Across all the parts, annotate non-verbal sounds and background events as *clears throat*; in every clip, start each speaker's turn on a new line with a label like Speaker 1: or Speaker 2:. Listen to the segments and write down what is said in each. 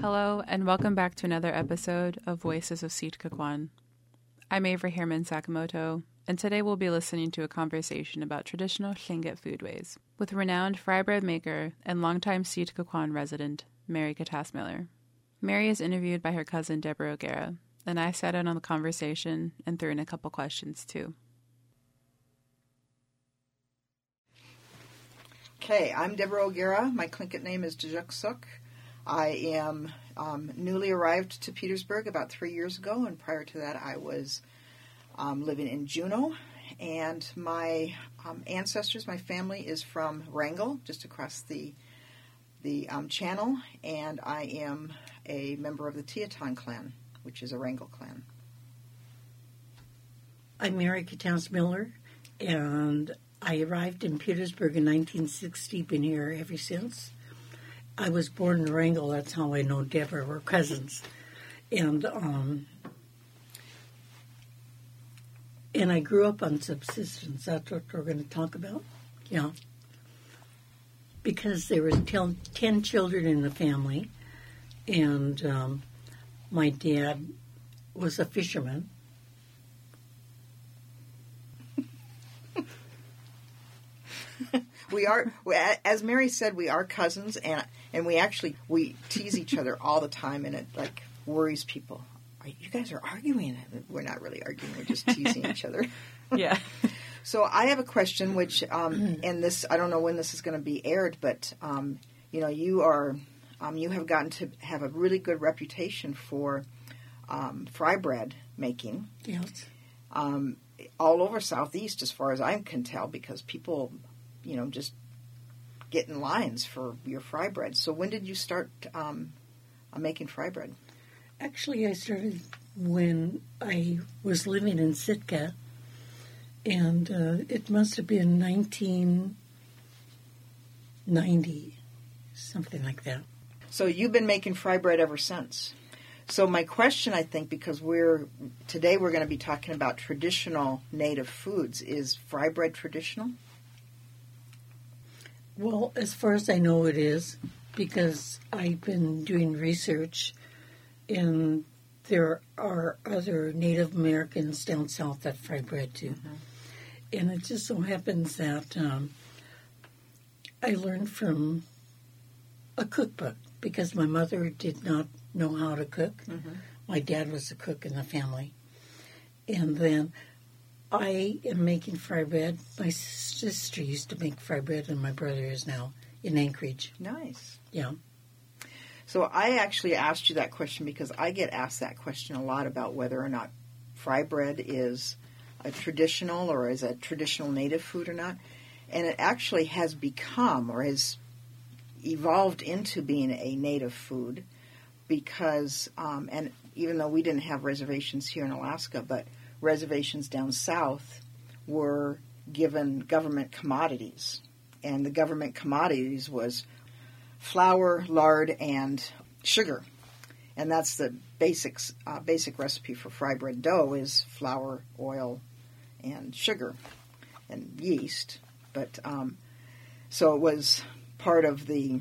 Speaker 1: Hello, and welcome back to another episode of Voices of Séet Ká Kwáan. I'm Avery Herman Sakamoto, and today we'll be listening to a conversation about traditional Tlingit foodways with renowned fry bread maker and longtime Séet Ká Kwáan resident, Mary Katasse Miller. Mary is interviewed by her cousin Debra O'Gara, and I sat in on the conversation and threw in a couple questions too.
Speaker 2: Okay, I'm Debra O'Gara. My Tlingit name is Djuksuk. I am um, newly arrived to Petersburg about three years ago, and prior to that, I was um, living in Juneau. And my um, ancestors, my family, is from Wrangell, just across the the um, channel, and I am a member of the Teton clan, which is a Wrangell clan.
Speaker 3: I'm Mary Katasse Miller, and I arrived in Petersburg in 1960. Been here ever since. I was born in Wrangell. That's how I know Debra. We're cousins, and um, and I grew up on subsistence. That's what we're going to talk about. Yeah, because there was ten, ten children in the family, and um, my dad was a fisherman. *laughs*
Speaker 2: we are, as Mary said, we are cousins, and and we actually we tease each other all the time, and it like worries people. You guys are arguing. We're not really arguing. We're just teasing each other. *laughs* *laughs*
Speaker 1: Yeah.
Speaker 2: So I have a question, which um, *clears throat* and this I don't know when this is going to be aired, but um, you know you are um, you have gotten to have a really good reputation for um, fry bread making.
Speaker 3: Yes.
Speaker 2: Um, all over Southeast, as far as I can tell, because people, you know, just get in lines for your fry bread. So when did you start um, making fry bread?
Speaker 3: Actually, I started when I was living in Sitka, and uh, it must have been 1990, something like that.
Speaker 2: So you've been making fry bread ever since. So my question, I think, because we're today we're going to be talking about traditional native foods, is fry bread traditional?
Speaker 3: Well, as far as I know, it is because I've been doing research, and there are other Native Americans down south that fry bread too. Mm-hmm. And it just so happens that um, I learned from a cookbook because my mother did not know how to cook. Mm-hmm. My dad was a cook in the family. And then I am making fry bread. My sister used to make fry bread, and my brother is now in Anchorage.
Speaker 2: Nice.
Speaker 3: Yeah.
Speaker 2: So I actually asked you that question because I get asked that question a lot about whether or not fry bread is a traditional or is a traditional native food or not. And it actually has become or has evolved into being a native food because, um, and even though we didn't have reservations here in Alaska, but reservations down south were given government commodities. And the government commodities was flour, lard, and sugar. And that's the basics, uh, basic recipe for fry bread dough is flour, oil, and sugar, and yeast. But um, so it was part of the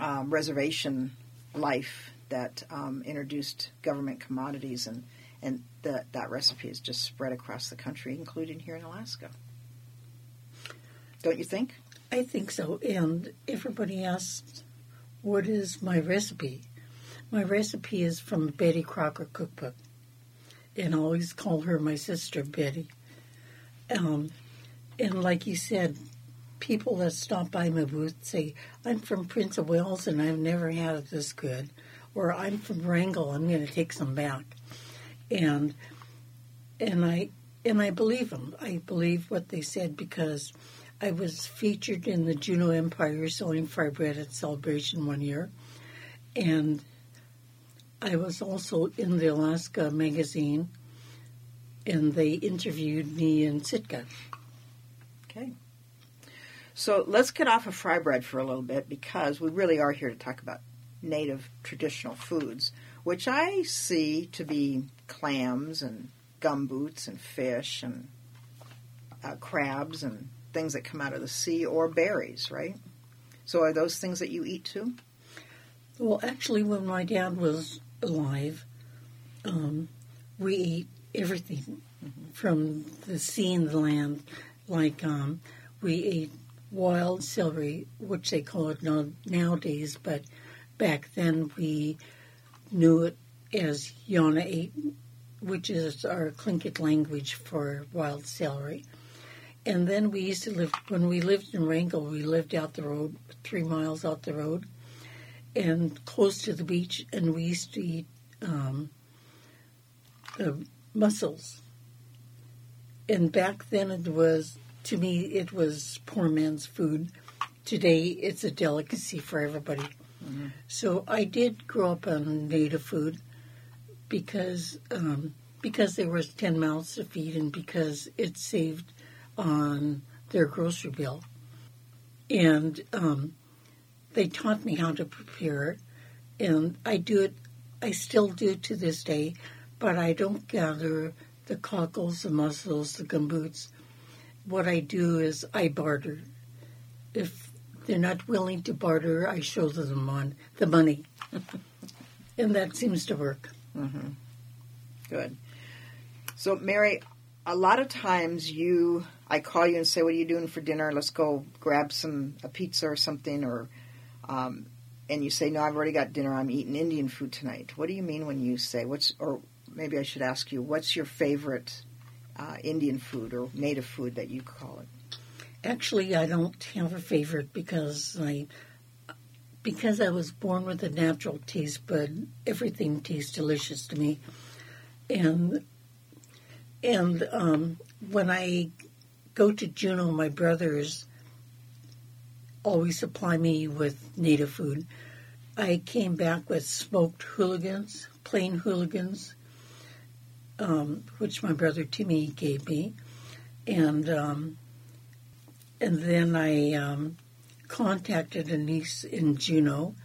Speaker 2: um, reservation life that um, introduced government commodities and and that that recipe is just spread across the country, including here in Alaska. Don't you think?
Speaker 3: I think so. And everybody asks, "What is my recipe?" My recipe is from Betty Crocker cookbook, and I always call her my sister Betty. Um, and like you said, people that stop by my booth say, "I'm from Prince of Wales and I've never had it this good," or "I'm from Wrangell, I'm going to take some back." And and I and I believe them. I believe what they said because I was featured in the Juneau Empire selling fry bread at Celebration one year, and I was also in the Alaska magazine, and they interviewed me in Sitka.
Speaker 2: Okay. So let's get off of fry bread for a little bit because we really are here to talk about native traditional foods which I see to be clams and gumboots and fish and uh, crabs and things that come out of the sea or berries, right? So are those things that you eat too?
Speaker 3: Well, actually, when my dad was alive, um, we ate everything from the sea and the land. Like um, we ate wild celery, which they call it now, nowadays, but back then we knew it as yaana.eit, which is our Tlingit language for wild celery. And then we used to live, when we lived in Wrangell, we lived out the road, three miles out the road, and close to the beach, and we used to eat um, the mussels. And back then it was, to me, it was poor man's food. Today it's a delicacy for everybody. So I did grow up on native food because um, because there was ten mouths to feed and because it saved on their grocery bill, and um, they taught me how to prepare it, and I do it. I still do to this day, but I don't gather the cockles, the mussels, the gumboots. What I do is I barter. If they're not willing to barter, I show them on the money, *laughs* and that seems to work.
Speaker 2: Good. So, Mary, a lot of times you, I call you and say, "What are you doing for dinner? Let's go grab some a pizza or something," or, um, and you say, "No, I've already got dinner. I'm eating Indian food tonight." What do you mean when you say what's? Or maybe I should ask you, what's your favorite uh, Indian food or native food that you call it?
Speaker 3: Actually, I don't have a favorite because I because I was born with a natural taste bud. Everything tastes delicious to me, and and um, when I go to Juneau, my brothers always supply me with native food. I came back with smoked hooligans, plain hooligans, um, which my brother Timmy gave me, and. Um, and then I um, contacted a niece in Juneau,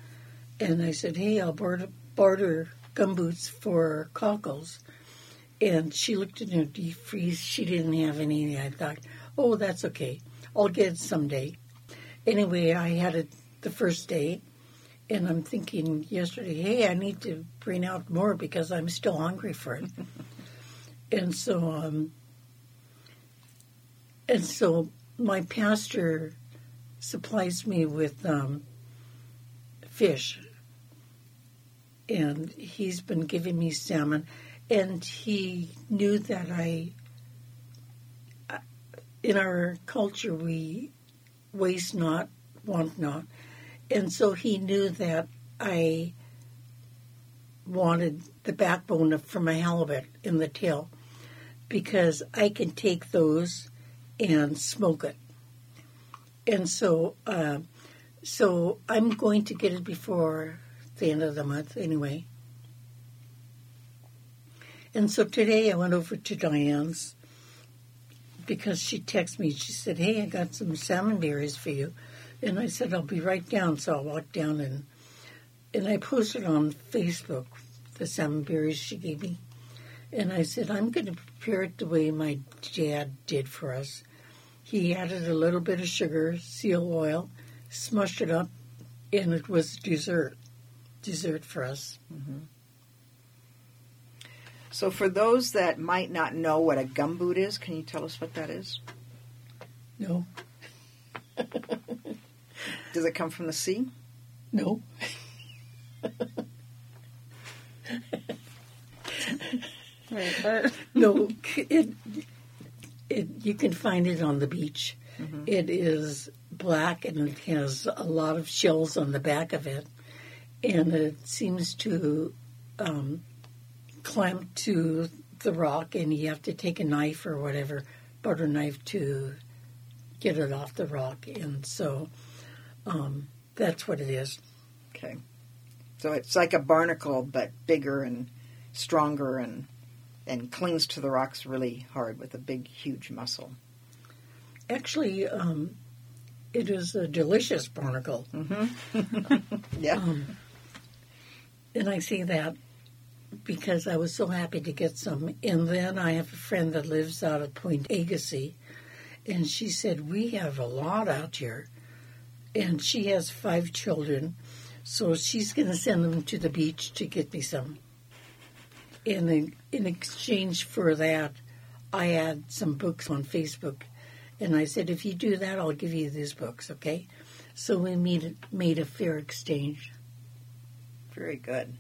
Speaker 3: and I said, "Hey, I'll barter, gumboots for cockles." And she looked in her deep freeze. She didn't have any. I thought, "Oh, that's okay. I'll get it someday." Anyway, I had it the first day, and I'm thinking yesterday, "Hey, I need to bring out more because I'm still hungry for it." *laughs* and so, um, and so my pastor supplies me with um, fish, and he's been giving me salmon, and he knew that I. In our culture, we waste not, want not, and so he knew that I wanted the backbone for my halibut in the tail, because I can take those and smoke it. And so, uh, so I'm going to get it before the end of the month anyway. And so today I went over to Diane's because she texted me. She said, "Hey, I got some salmon berries for you," and I said, "I'll be right down." So I walked down and and I posted on Facebook the salmon berries she gave me. And I said, I'm going to prepare it the way my dad did for us. He added a little bit of sugar, seal oil, smushed it up, and it was dessert. Dessert for us. Mm-hmm.
Speaker 2: So, for those that might not know what a gumboot is, can you tell us what that is?
Speaker 3: No, *laughs*
Speaker 2: Does it come from the sea?
Speaker 3: no. *laughs*
Speaker 1: Wait, but
Speaker 3: No, it, it, you can find it on the beach. It is black and it has a lot of shells on the back of it, and it seems to um, clamp to the rock, and you have to take a knife or whatever, butter knife to get it off the rock, and so um, that's what it is.
Speaker 2: Okay. So it's like a barnacle, but bigger and stronger and and clings to the rocks really hard with a big, huge muscle.
Speaker 3: Actually, um, it is a delicious barnacle. *laughs*
Speaker 2: Yeah.
Speaker 3: Um, and I see that because I was so happy to get some. And then I have a friend that lives out at Point Agassiz, and she said, We have a lot out here. And she has five children. So she's going to send them to the beach to get me some. And in, in exchange for that, I had some books on Facebook. And I said, if you do that, I'll give you these books, okay? So we made, made a fair exchange.
Speaker 2: Very good.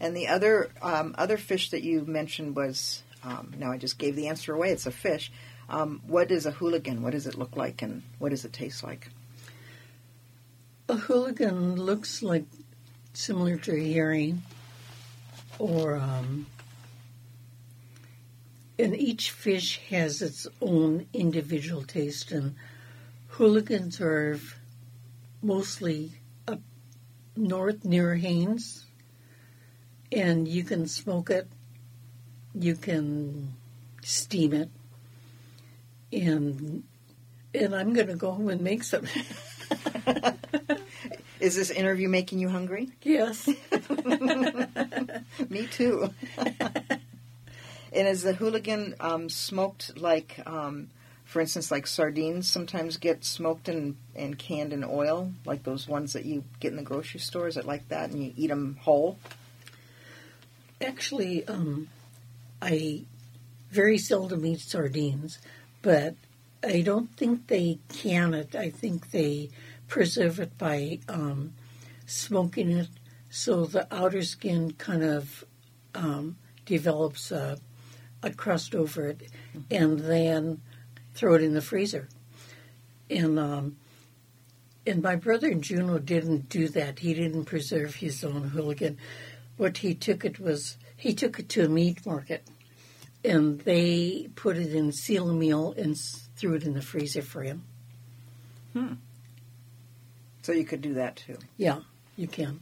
Speaker 2: And the other um, other fish that you mentioned was um, now I just gave the answer away. It's a fish. Um, what is a hooligan? What does it look like, and what does it taste like?
Speaker 3: A hooligan looks like similar to a herring, or um, and each fish has its own individual taste. And hooligans are mostly up north near Haines, and you can smoke it, you can steam it, and and I'm going to go home and make some. *laughs*
Speaker 2: Is this interview making you hungry?
Speaker 3: yes. *laughs*
Speaker 2: Me too. *laughs* and is the hooligan um, smoked like, um, for instance, like sardines sometimes get smoked and, and canned in oil, like those ones that you get in the grocery store? Is it like that, and you eat them whole?
Speaker 3: Actually, um, I very seldom eat sardines, but I don't think they can it. I think they preserve it by um, smoking it so the outer skin kind of um, develops a, a crust over it and then throw it in the freezer. And um, and my brother Juno didn't do that. He didn't preserve his own hooligan. What he took it was he took it to a meat market, and they put it in seal meal and threw it in the freezer for him. Hmm.
Speaker 2: So you could do that too.
Speaker 3: Yeah, you can.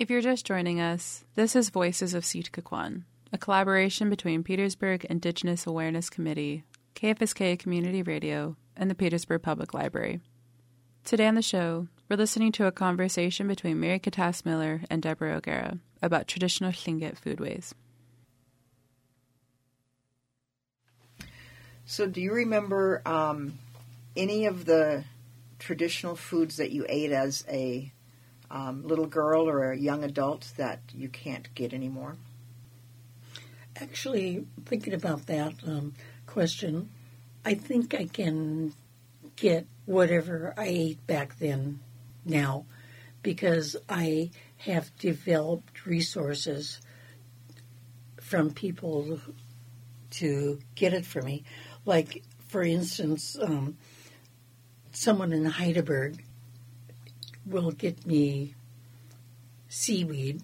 Speaker 1: If you're just joining us, this is Voices of Séet Ká Kwáan, a collaboration between Petersburg Indigenous Awareness Committee, KFSK Community Radio, and the Petersburg Public Library. Today on the show, we're listening to a conversation between Mary Katasse Miller and Debra O'Gara about traditional Tlingit foodways.
Speaker 2: So, do you remember um, any of the traditional foods that you ate as a um, little girl or a young adult that you can't get anymore?
Speaker 3: Actually, thinking about that um, question, I think I can get whatever I ate back then now because I have developed resources from people to get it for me. Like, for instance, um, someone in Hydaburg will get me seaweed,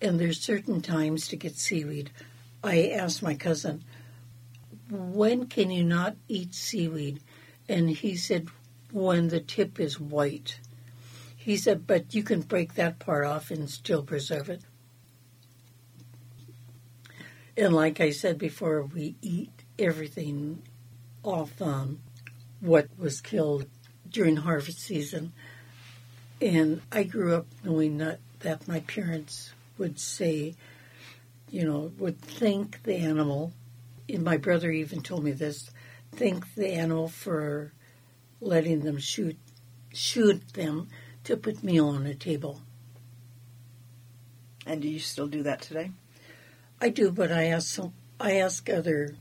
Speaker 3: and there's certain times to get seaweed. I asked my cousin, when can you not eat seaweed? And he said, when the tip is white. He said, but you can break that part off and still preserve it. And like I said before, we eat everything off um, what was killed during harvest season. And I grew up knowing that, that my parents would say, you know, would thank the animal. And my brother even told me this thank the animal for letting them shoot shoot them to put meal on the table.
Speaker 2: And do you still do that today?
Speaker 3: I do, but I ask some, I ask other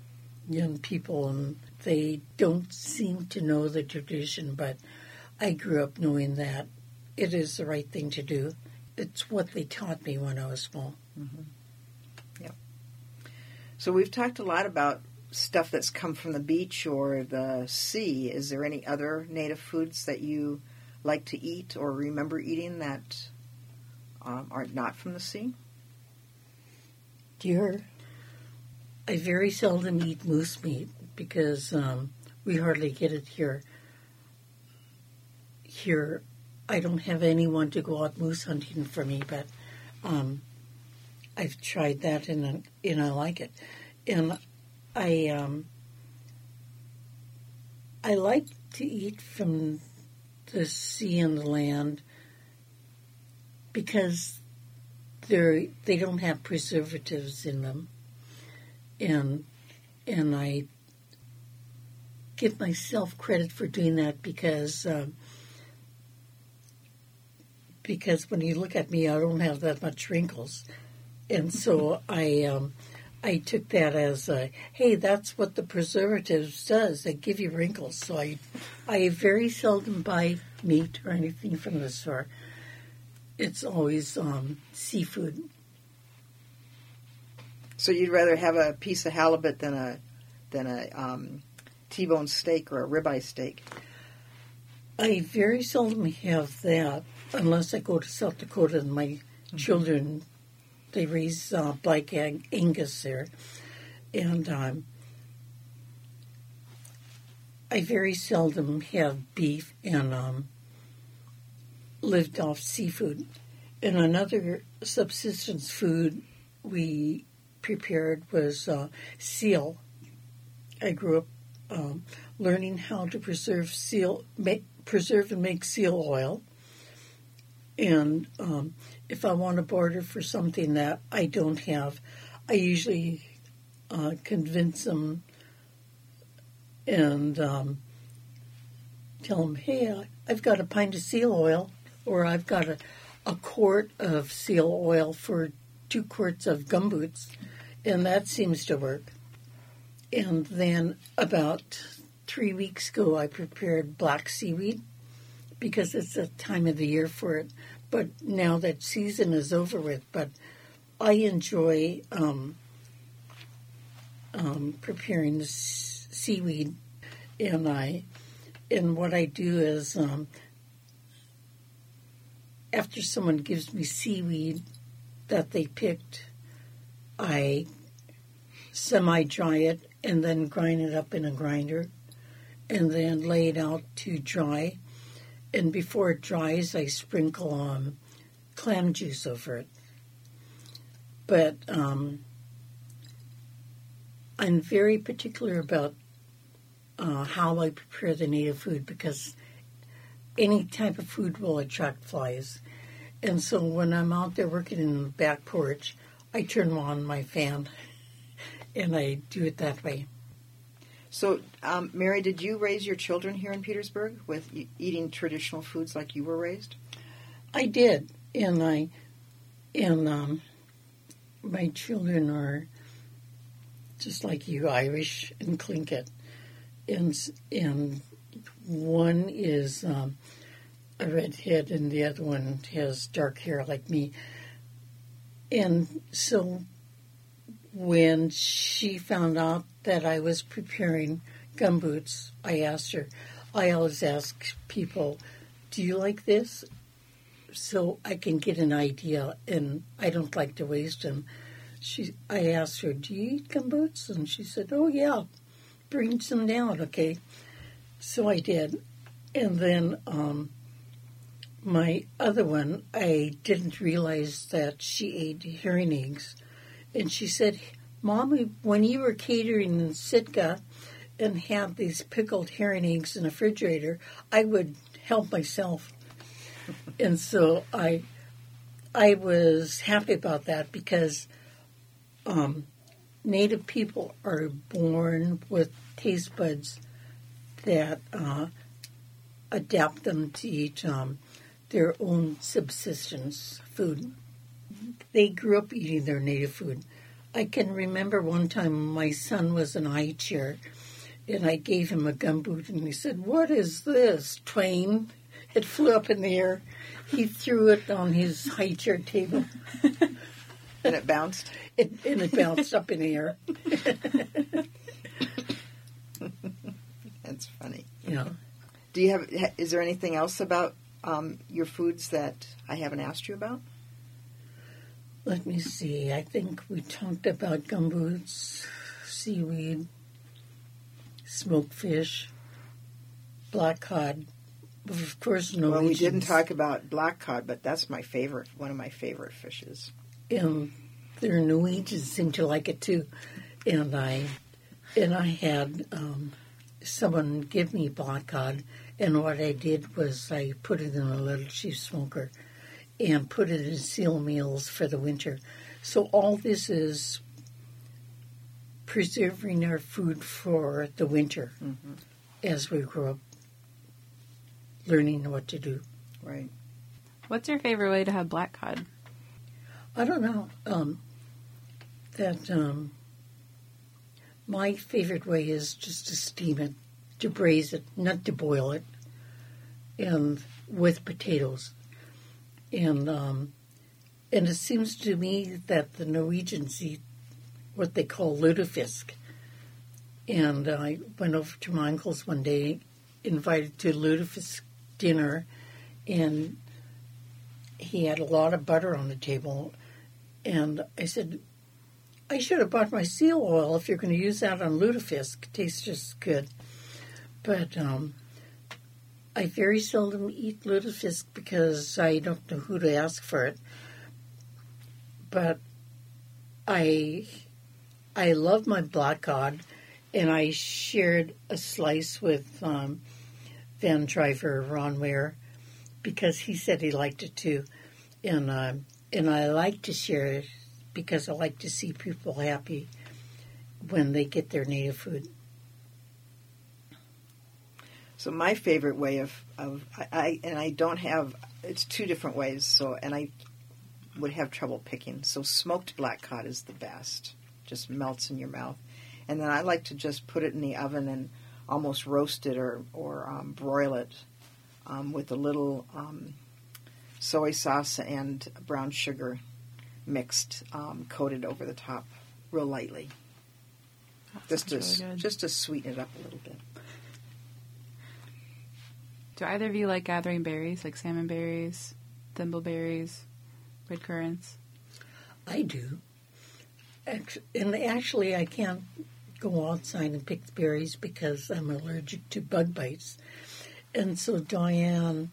Speaker 3: young people, and they don't seem to know the tradition. But I grew up knowing that it is the right thing to do. It's what they taught me when I was small.
Speaker 2: So we've talked a lot about stuff that's come from the beach or the sea. Is there any other native foods that you like to eat or remember eating that um, are not from the sea?
Speaker 3: Deer. I very seldom eat moose meat because um, we hardly get it here. Here, I don't have anyone to go out moose hunting for me, but um, I've tried that and and I like it. And I um, I like to eat from the sea and the land because they're they don't have preservatives in them, and and I give myself credit for doing that because um, because when you look at me, I don't have that much wrinkles, and so I um, I took that as a, hey, that's what the preservatives does. They give you wrinkles. So I I very seldom buy meat or anything from the store. It's always um, seafood.
Speaker 2: So you'd rather have a piece of halibut than a than a um, T-bone steak or a ribeye steak.
Speaker 3: I very seldom have that unless I go to South Dakota and my mm-hmm. children they raise uh, black Angus there, and um, I very seldom have beef and um, lived off seafood. And another subsistence food we prepared was uh, seal. I grew up um, learning how to preserve seal, make, preserve and make seal oil. And um, if I want to barter for something that I don't have, I usually uh, convince them and um, tell them, hey, I've got a pint of seal oil, or I've got a, a quart of seal oil for two quarts of gumboots, and that seems to work. And then about three weeks ago, I prepared black seaweed because it's the time of the year for it. But now that season is over with, but I enjoy um, um, preparing the seaweed, and I and what I do is um, after someone gives me seaweed that they picked, I semi dry it and then grind it up in a grinder and then lay it out to dry and before it dries, I sprinkle um, clam juice over it. But um, I'm very particular about uh, how I prepare the native food because any type of food will attract flies. And so when I'm out there working in the back porch, I turn on my fan *laughs* and I do it that way.
Speaker 2: So, um, Mary, did you raise your children here in Petersburg with eating traditional foods like you were raised?
Speaker 3: I did, and I, and um, my children are just like you, Irish and Tlingit, and and one is um, a redhead, and the other one has dark hair like me, and so when she found out that I was preparing gumboots, I asked her, I always ask people, do you like this? So I can get an idea, and I don't like to waste them. She, I asked her, do you eat gumboots? And she said, oh, yeah, bring some down, okay? So I did. And then um, my other one, I didn't realize that she ate herring eggs and she said, Mommy, when you were catering in Sitka and had these pickled herring eggs in the refrigerator, I would help myself. and so I I was happy about that because um, Native people are born with taste buds that uh, adapt them to eat um, their own subsistence food they grew up eating their native food. I can remember one time my son was in a high chair and I gave him a gumboot and he said, What is this, Twain? It flew up in the air. He threw it on his high chair table. *laughs*
Speaker 2: and it bounced?
Speaker 3: It, and it bounced up in the air.
Speaker 2: That's funny.
Speaker 3: Yeah.
Speaker 2: Do you have? Is there anything else about um, your foods that I haven't asked you about?
Speaker 3: Let me see. I think we talked about gumboots, seaweed, smoked fish, black cod. Of course, no.
Speaker 2: Well, we didn't talk about black cod, but that's my favorite. One of my favorite fishes.
Speaker 3: And their Norwegians seem to like it too. And I, and I had um, someone give me black cod, and what I did was I put it in a little cheese smoker and put it in seal meals for the winter. So all this is preserving our food for the winter mm-hmm. as we grow up, learning what to do.
Speaker 2: Right.
Speaker 1: What's your favorite way to have black cod?
Speaker 3: I don't know. Um, that um, my favorite way is just to steam it, to braise it, not to boil it, and with potatoes. And um, and it seems to me that the Norwegians eat what they call lutefisk. And I went over to my uncle's one day, invited to lutefisk dinner, and he had a lot of butter on the table. And I said, I should have bought my seal oil if you're going to use that on lutefisk. It tastes just good. But um, I very seldom eat lutefisk because I don't know who to ask for it. But I I love my black cod, and I shared a slice with um, van driver Ron Ware because he said he liked it too, and uh, and I like to share it because I like to see people happy when they get their native food.
Speaker 2: So my favorite way of, of I, I and I don't have it's two different ways. So and I would have trouble picking. So smoked black cod is the best. Just melts in your mouth. And then I like to just put it in the oven and almost roast it or or um, broil it um, with a little um, soy sauce and brown sugar mixed, um, coated over the top, real lightly,
Speaker 1: That
Speaker 2: just to
Speaker 1: really
Speaker 2: just to sweeten it up a little bit.
Speaker 1: Do either of you like gathering berries, like salmon berries, thimbleberries, red currants?
Speaker 3: I do. And actually, I can't go outside and pick berries because I'm allergic to bug bites. And so Diane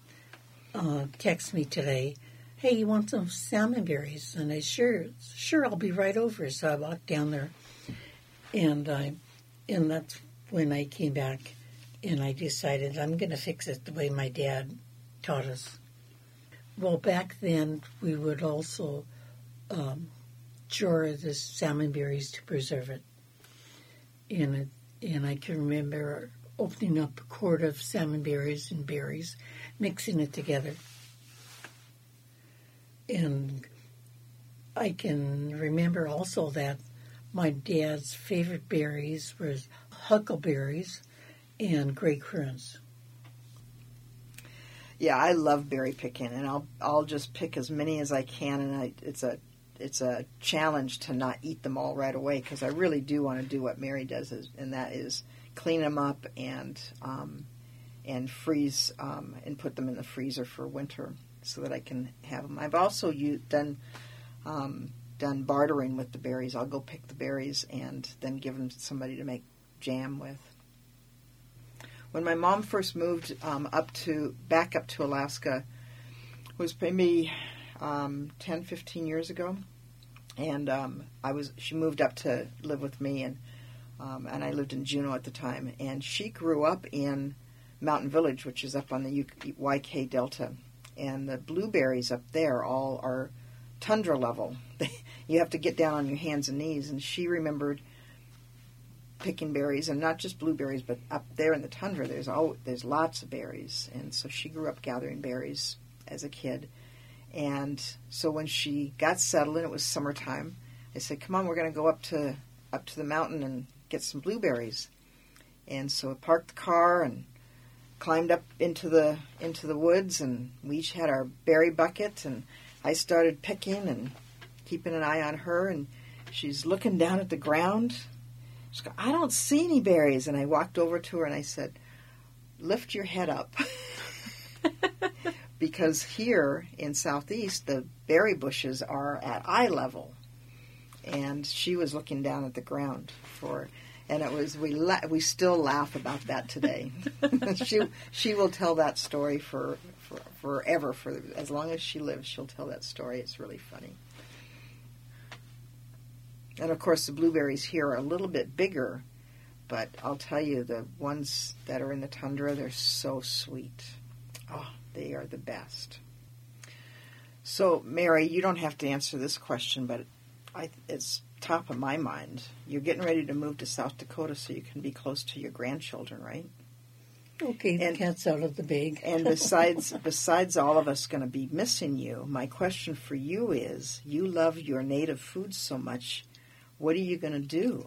Speaker 3: uh, texted me today, "Hey, you want some salmon berries?" And I sure, sure, I'll be right over. So I walked down there, and I, and that's when I came back, and I decided I'm going to fix it the way my dad taught us. Well, back then we would also um, jar the salmon berries to preserve it. And it, and I can remember opening up a quart of salmon berries and berries, mixing it together. And I can remember also that my dad's favorite berries were huckleberries and gray currants.
Speaker 2: Yeah, I love berry picking, and I'll I'll just pick as many as I can, and I, it's a it's a challenge to not eat them all right away because I really do want to do what Mary does, is, and that is clean them up and um, and freeze um, and put them in the freezer for winter so that I can have them. I've also u- done um, done bartering with the berries. I'll go pick the berries and then give them to somebody to make jam with. When my mom first moved um, up to back up to Alaska, was maybe um, 10, 15 years ago, and um, I was she moved up to live with me, and um, and I lived in Juneau at the time, and she grew up in Mountain Village, which is up on the YK Delta, and the blueberries up there all are tundra level. *laughs* you have to get down on your hands and knees, and she remembered picking berries and not just blueberries but up there in the tundra there's all there's lots of berries. And so she grew up gathering berries as a kid. And so when she got settled and it was summertime i said come on we're going to go up to up to the mountain and get some blueberries. And so I parked the car and climbed up into the into the woods and we each had our berry bucket and I started picking and keeping an eye on her and she's looking down at the ground she goes, I don't see any berries. And I walked over to her and I said, Lift your head up. *laughs* because here in Southeast, the berry bushes are at eye level. And she was looking down at the ground for, and it was we la- we still laugh about that today. *laughs* she she will tell that story for, for forever for as long as she lives. She'll tell that story. It's really funny. And of course, the blueberries here are a little bit bigger, but I'll tell you, the ones that are in the tundra, they're so sweet. Oh, they are the best. So, Mary, you don't have to answer this question, but I, it's top of my mind. You're getting ready to move to South Dakota so you can be close to your grandchildren, right?
Speaker 3: Okay, the
Speaker 2: And-
Speaker 3: cat's out of the bag.
Speaker 2: And besides, *laughs* besides all of us going to be missing you, my question for you is: You love your native food so much. What are you going to do?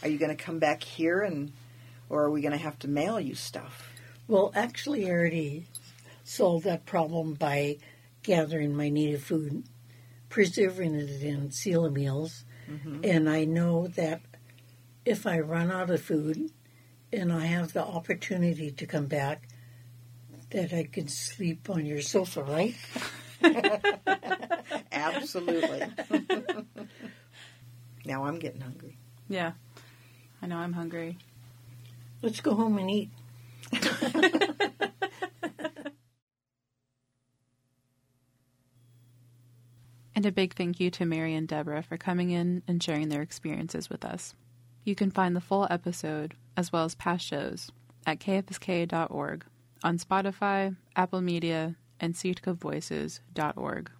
Speaker 2: Are you going to come back here, and or are we going to have to mail you stuff?
Speaker 3: Well, actually, I already solved that problem by gathering my native food, preserving it in seal meals, mm-hmm. and I know that if I run out of food and I have the opportunity to come back, that I can sleep on your sofa, right? *laughs*
Speaker 2: Absolutely. *laughs* now I'm getting hungry.
Speaker 1: Yeah. I know I'm hungry.
Speaker 3: Let's go home and eat. *laughs*
Speaker 1: And a big thank you to Mary and Debra for coming in and sharing their experiences with us. You can find the full episode, as well as past shows, at kfsk.org, on Spotify, Apple Media, and seetkavoices.org.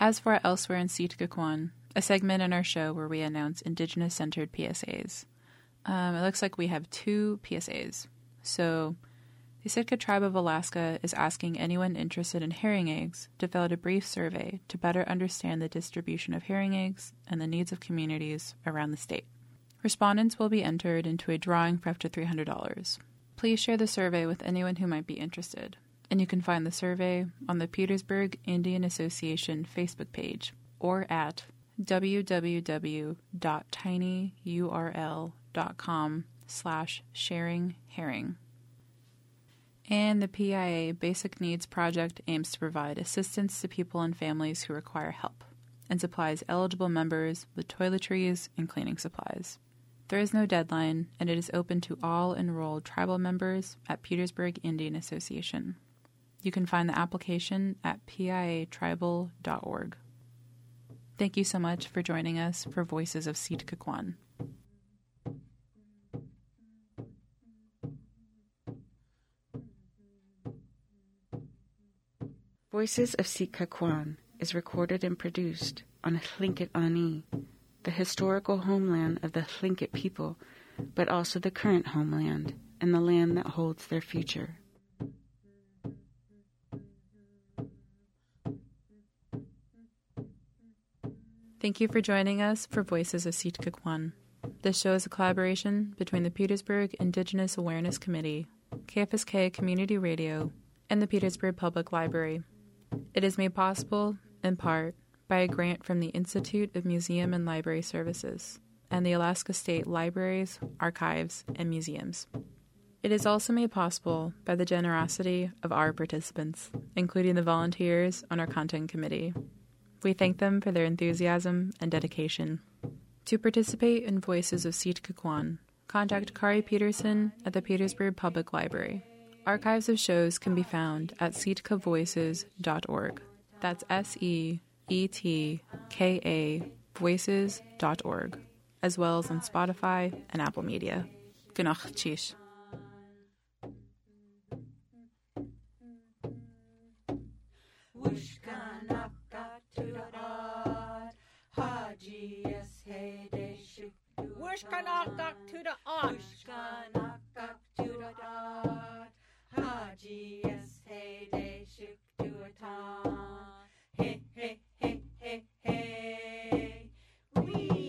Speaker 1: As for Elsewhere in Séet Ká Kwáan, a segment in our show where we announce Indigenous centered PSAs. Um, it looks like we have two PSAs. So, the Sitka Tribe of Alaska is asking anyone interested in herring eggs to fill out a brief survey to better understand the distribution of herring eggs and the needs of communities around the state. Respondents will be entered into a drawing for up to $300. Please share the survey with anyone who might be interested, and you can find the survey on the Petersburg Indian Association Facebook page or at www.tinyurl.com slash sharing herring. And the PIA Basic Needs Project aims to provide assistance to people and families who require help and supplies eligible members with toiletries and cleaning supplies. There is no deadline, and it is open to all enrolled tribal members at Petersburg Indian Association. You can find the application at piatribal.org. Thank you so much for joining us for Voices of Séet Ká Kwáan.
Speaker 4: Voices of Séet Ká Kwáan is recorded and produced on Tlingit Ani, the historical homeland of the Tlingit people, but also the current homeland and the land that holds their future.
Speaker 1: Thank you for joining us for Voices of Séet Ká Kwáan. This show is a collaboration between the Petersburg Indigenous Awareness Committee, KFSK Community Radio, and the Petersburg Public Library. It is made possible, in part, by a grant from the Institute of Museum and Library Services and the Alaska State Libraries, Archives, and Museums. It is also made possible by the generosity of our participants, including the volunteers on our content committee. We thank them for their enthusiasm and dedication. To participate in Voices of Séet Ká Kwáan, contact Kari Peterson at the Petersburg Public Library. Archives of shows can be found at seetkavoices.org. That's S E E T K A voices.org, as well as on Spotify and Apple Media. Gunach
Speaker 5: Wishkanakak to the art. Wishkanakak to the art. Haji hey day shik to a ta. Hey hey hey hey hey. We